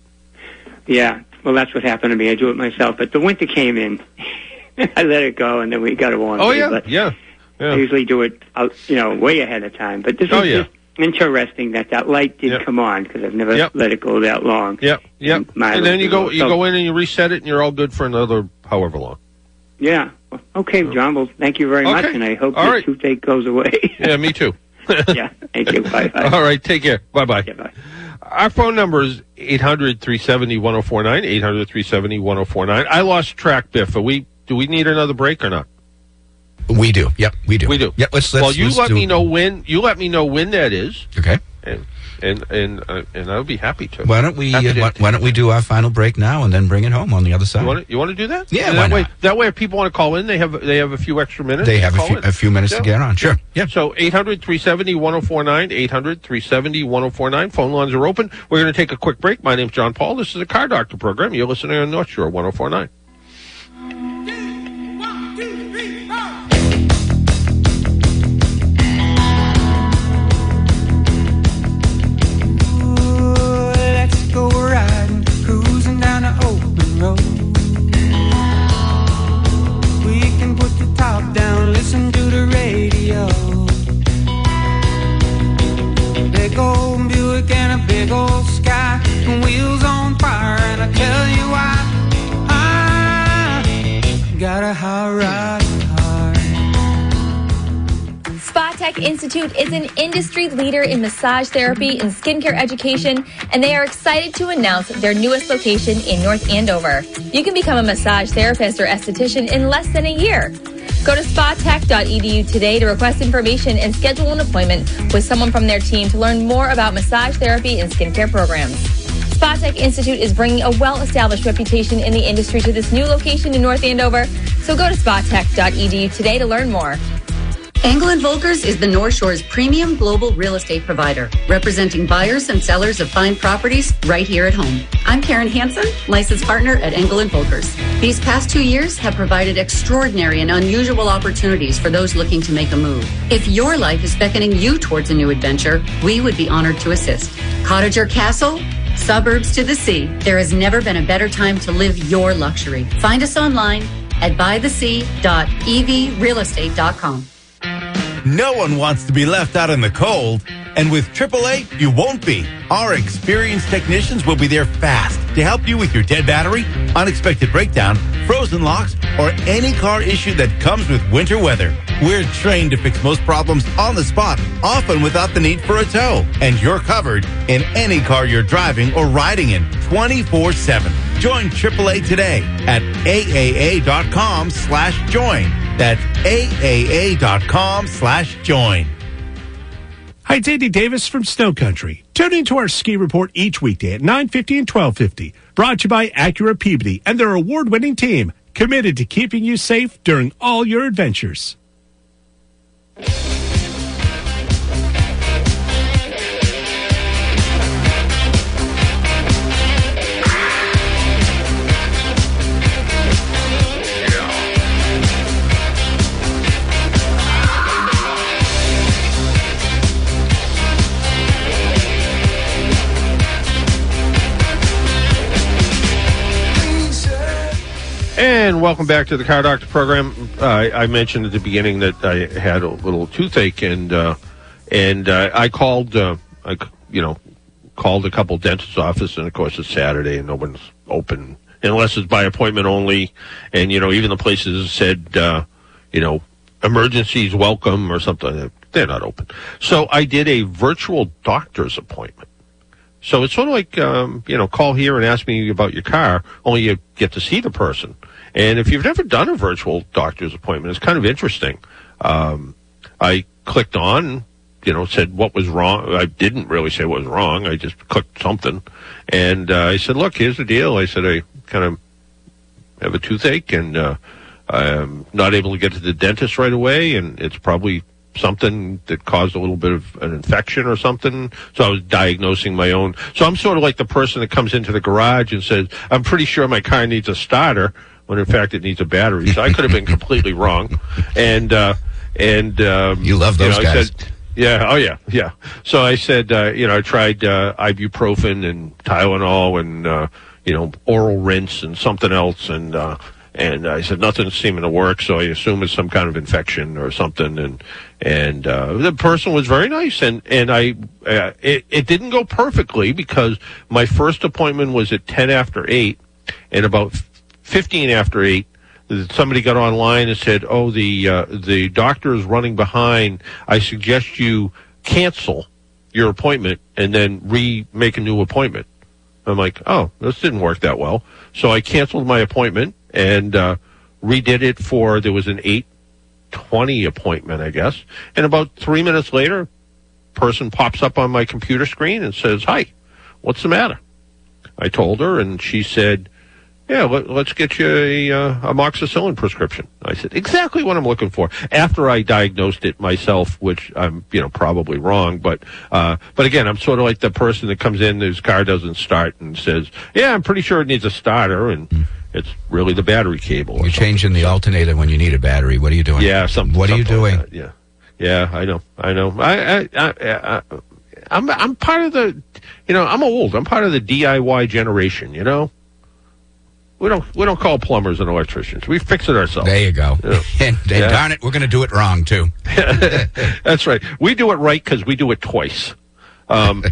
Yeah, well, that's what happened to me. I do it myself, but the winter came in. I let it go, and then we got a warm. Oh day, yeah, but yeah, yeah. I usually do it, out, you know, way ahead of time. But this Oh, is yeah. just interesting that that light did Yep. come on because I've never Yep. let it go that long. Yep, yep. Mileage And then you go you So- go in and you reset it, and you're all good for another however long. Yeah. Okay, John. Well, thank you very much, and I hope All the right. toothache goes away. Yeah, me too. yeah. Thank you. Bye. Bye. All right, take care. Bye bye. Yeah, bye. Our phone number is 800 370 1049. 800 370 1049. I lost track, Biff. Are we, do we need another break or not? We do. Yep, we do. We do. Yep. Let's. let's well, you let's let me know when. You let me know when that is, Okay. and and and uh, and I'll be happy to. Why don't we? Uh, why, why don't we do our final break now and then bring it home on the other side? You want to you want to do that? Yeah, And why that way, not? that way, if people want to call in, they have they have a few extra minutes. they have a few, a few minutes to get on. Sure. Yeah. So 800 370 1049, 800 370 1049. Phone lines are open. We're going to take a quick break. My name's John Paul. This is a Car Doctor program. You're listening on North Shore 1049. Road. We can put the top down, listen to the radio. Big old Buick and a big old sky, and wheels on fire, and I tell you why. I got a hot rod Institute is an industry leader in massage therapy and skincare education, and they are excited to announce their newest location in North Andover. You can become a massage therapist or esthetician in less than a year. Go to spatech.edu today to request information and schedule an appointment with someone from their team to learn more about massage therapy and skincare programs. Spa Tech Institute is bringing a well-established reputation in the industry to this new location in North Andover, so go to spatech.edu today to learn more. And Volkers is the North Shore's premium global real estate provider, representing buyers and sellers of fine properties right here at home. I'm Karen Hansen, licensed partner at and Volkers. These past two years have provided extraordinary and unusual opportunities for those looking to make a move. If your life is beckoning you towards a new adventure, we would be honored to assist. Cottage or castle? Suburbs to the sea. There has never been a better time to live your luxury. Find us online at buythesea.evrealestate.com. No one wants to be left out in the cold, And with AAA, you won't be. Our experienced technicians will be there fast to help you with your dead battery, unexpected breakdown, frozen locks, or any car issue that comes with winter weather. We're trained to fix most problems on the spot, often without the need for a tow. And you're covered in any car you're driving or riding in 24 7. Join AAA today at AAA.com slash join. That's AAA.com slash join. Hi, it's Andy Davis from Snow Country. Tune into our ski report each weekday at 9.50 and 12.50. Brought to you by Acura Peabody and their award-winning team, committed to keeping you safe during all your adventures. And welcome back to the Car Doctor program. Uh, I mentioned at the beginning that I had a little toothache, and uh, and uh, I called, uh, I you know, called a couple dentist's office, and of course it's Saturday and no one's open unless it's by appointment only. And you know, even the places said, uh, you know, emergencies welcome or something. They're not open. So I did a virtual doctor's appointment. So it's sort of like, um, you know, call here and ask me about your car, only you get to see the person. And if you've never done a virtual doctor's appointment, it's kind of interesting. Um, I clicked on, you know, said what was wrong. I didn't really say what was wrong. I just clicked something. And uh, I said, look, here's the deal. I said, I kind of have a toothache and uh, I'm not able to get to the dentist right away, and it's probably something that caused a little bit of an infection or something. So I was diagnosing my own. So I'm sort of like the person that comes into the garage and says, I'm pretty sure my car needs a starter, when in fact it needs a battery. So I could have been completely wrong. And, uh, and, um, You love those know, I guys. said, yeah. Oh, yeah. Yeah. So I said, uh, you know, I tried uh, ibuprofen and Tylenol and uh, you know oral rinse and something else, and uh, and I said nothing's seeming to work. So I assume it's some kind of infection or something. And and uh, the person was very nice, and and I uh, it it didn't go perfectly because my first appointment was at ten after eight, and about fifteen after eight somebody got online and said, "Oh, the uh, the doctor is running behind. I suggest you cancel your appointment and then re make a new appointment." I'm like, "Oh, this didn't work that well." So I canceled my appointment and uh, redid it for there was an eight twenty appointment, I guess. And about three minutes later, person pops up on my computer screen and says, "Hi, what's the matter?" I told her, and she said, "Yeah, let, let's get you a uh, amoxicillin prescription." I said, "Exactly what I'm looking for." After I diagnosed it myself, which I'm, you know, probably wrong, but uh, but again, I'm sort of like the person that comes in, whose car doesn't start, and says, "Yeah, I'm pretty sure it needs a starter," and it's really the battery cable. You're changing the alternator when you need a battery. What are you doing? Yeah, some, What are you something like doing? yeah, yeah, I know, I know. I, I, I, I, I'm, I'm part of the, you know, I'm old. I'm part of the DIY generation. You know, we don't, we don't call plumbers and electricians. We fix it ourselves. There you go. Yeah. and, and Yeah. darn it, we're going to do it wrong too. That's right. We do it right because we do it twice. Um,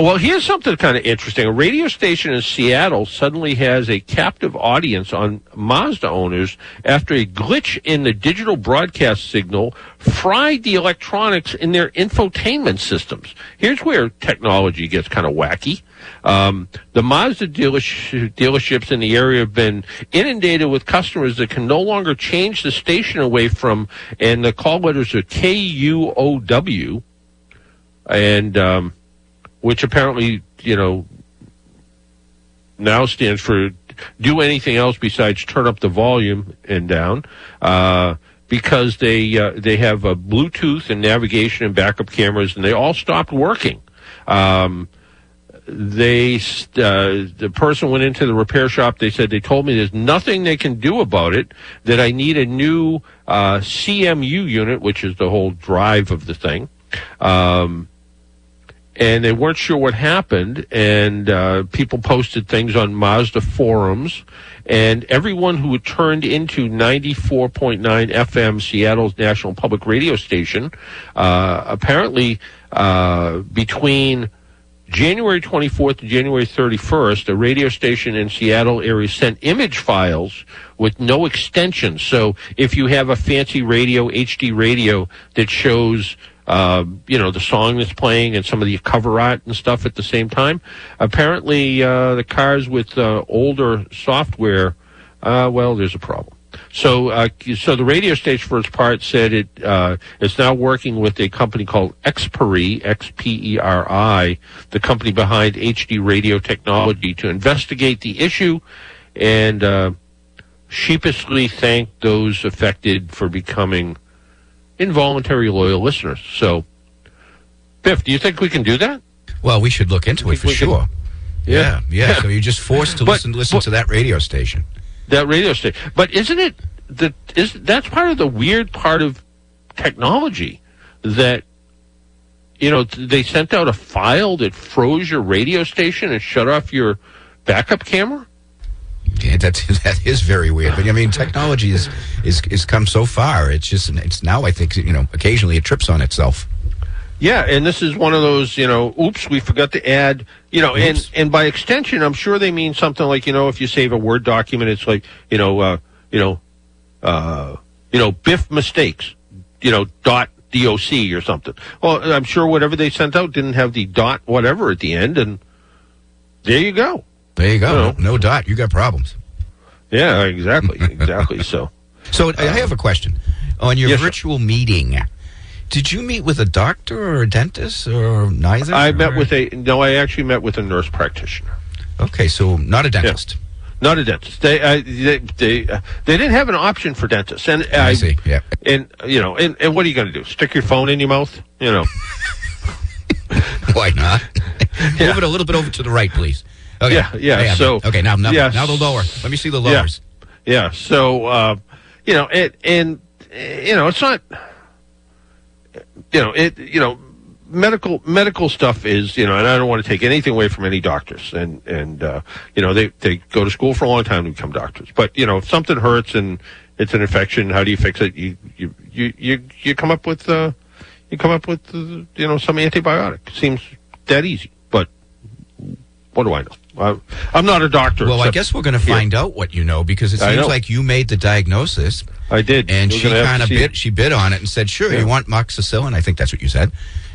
well, here's something kind of interesting. A radio station in Seattle suddenly has a captive audience on Mazda owners after a glitch in the digital broadcast signal fried the electronics in their infotainment systems. Here's where technology gets kind of wacky. Um, the Mazda dealersh- dealerships in the area have been inundated with customers that can no longer change the station away from, and the call letters are K U O W, and um, which apparently, you know, now stands for do anything else besides turn up the volume and down. Uh, because they uh, they have uh, Bluetooth and navigation and backup cameras, and they all stopped working. Um, they uh, the person went into the repair shop. They said they told me there's nothing they can do about it. That I need a new uh, CMU unit, which is the whole drive of the thing. Um, and they weren't sure what happened. And uh, people posted things on Mazda forums, and everyone who turned into 94.9 FM, Seattle's national public radio station, uh, apparently uh, between January 24th to January 31st, a radio station in Seattle area sent image files with no extensions. So if you have a fancy radio, HD radio that shows, uh, you know, the song that's playing and some of the cover art and stuff at the same time, apparently uh, the cars with uh, older software, uh, well, there's a problem. So, uh, so the radio station, for its part, said it uh, is now working with a company called Xperi, X-P-E-R-I, the company behind HD radio technology, to investigate the issue, and uh, sheepishly thank those affected for becoming involuntary loyal listeners. So, Biff, do you think we can do that? Well, we should look into it for we can- sure. Yeah. yeah, Yeah. So you're just forced to But- listen listen but- to that radio station. That radio station. But isn't it that is that's part of the weird part of technology that you know they sent out a file that froze your radio station and shut off your backup camera. Yeah, that's that is very weird. But I mean, technology is is is come so far. It's just it's now. I think you know occasionally it trips on itself. Yeah, and this is one of those, you know, oops, we forgot to add, you know, and Oops. and by extension, I'm sure they mean something like, you know, if you save a Word document, it's like, you know, uh, you know, uh, you know, Biff mistakes, you know, dot doc or something. Well, I'm sure whatever they sent out didn't have the dot whatever at the end, and there you go. There you go. You know. No, dot. You got problems. Yeah, exactly, exactly. So, So I have a question. On your Yes, sir. virtual meeting, did you meet with a doctor or a dentist or neither? I met or- with a no, I actually met with a nurse practitioner. Okay, so not a dentist. Not a dentist. They uh, they they, uh, they didn't have an option for dentists, and I see. Yeah. And you know, and, and what are you going to do? Stick your phone in your mouth? You know? Why not? Move it a little bit over to the right, please. Okay. Yeah, yeah, Yeah, so- okay, now now, yes. now the lower. Let me see the Yeah. lowers. Yeah. So uh, you know, it and you know, it's not. You know, it. You know, medical medical stuff is you know, and I don't want to take anything away from any doctors, and and uh, you know, they they go to school for a long time to become doctors. But you know, if something hurts and it's an infection, how do you fix it? You you you you, you come up with uh, you come up with uh, you know some antibiotic. Seems that easy, but what do I know? I, I'm not a doctor. Well, I guess we're going to here. find out what you know because it seems like you made the diagnosis. I did, and We're she gonna have to kind of bit, it. She bid on it and said, "Sure, Yeah. you want moxicillin?" I think that's what you said.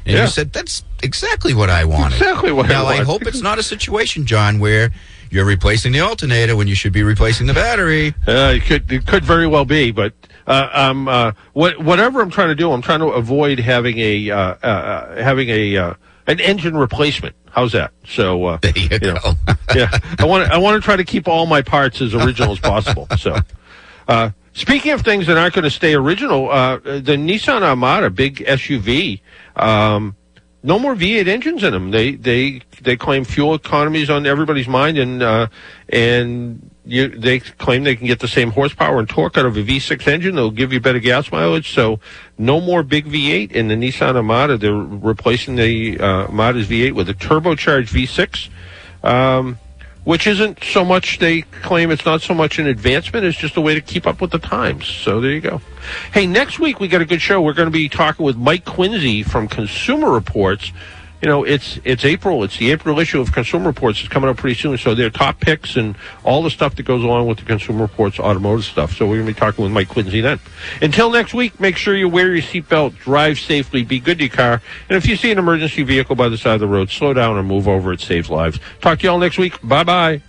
And Yeah. you said, "That's exactly what I wanted." Exactly what I now, I want. hope it's not a situation, John, where you're replacing the alternator when you should be replacing the battery. Uh, it could it could very well be, but uh, um, uh, what, whatever I'm trying to do, I'm trying to avoid having a uh, uh, uh, having a uh, an engine replacement. How's that? So uh, There you, know, go. yeah, I want to I want to try to keep all my parts as original as possible. So, uh, speaking of things that aren't going to stay original, uh, the Nissan Armada, big SUV. Um, no more V8 engines in them. They they they claim fuel economies on everybody's mind, and uh, and you, they claim they can get the same horsepower and torque out of a V6 engine. They'll give you better gas mileage. So no more big V8 in the Nissan Armada. They're replacing the uh, Armada's V8 with a turbocharged V6. Um, which isn't so much they claim it's not so much an advancement it's just a way to keep up with the times. So there you go. Hey next week we got a good show. We're going to be talking with mike quincy from consumer reports you know it's it's april. It's the april issue of consumer reports it's coming up pretty soon. So their top picks and all the stuff that goes along with the consumer reports automotive stuff. So we're going to be talking with mike quincy then. Until next week make sure you wear your seatbelt drive safely be good to your car. And if you see an emergency vehicle by the side of the road slow down or move over. It saves lives. Talk to y'all next week. Bye bye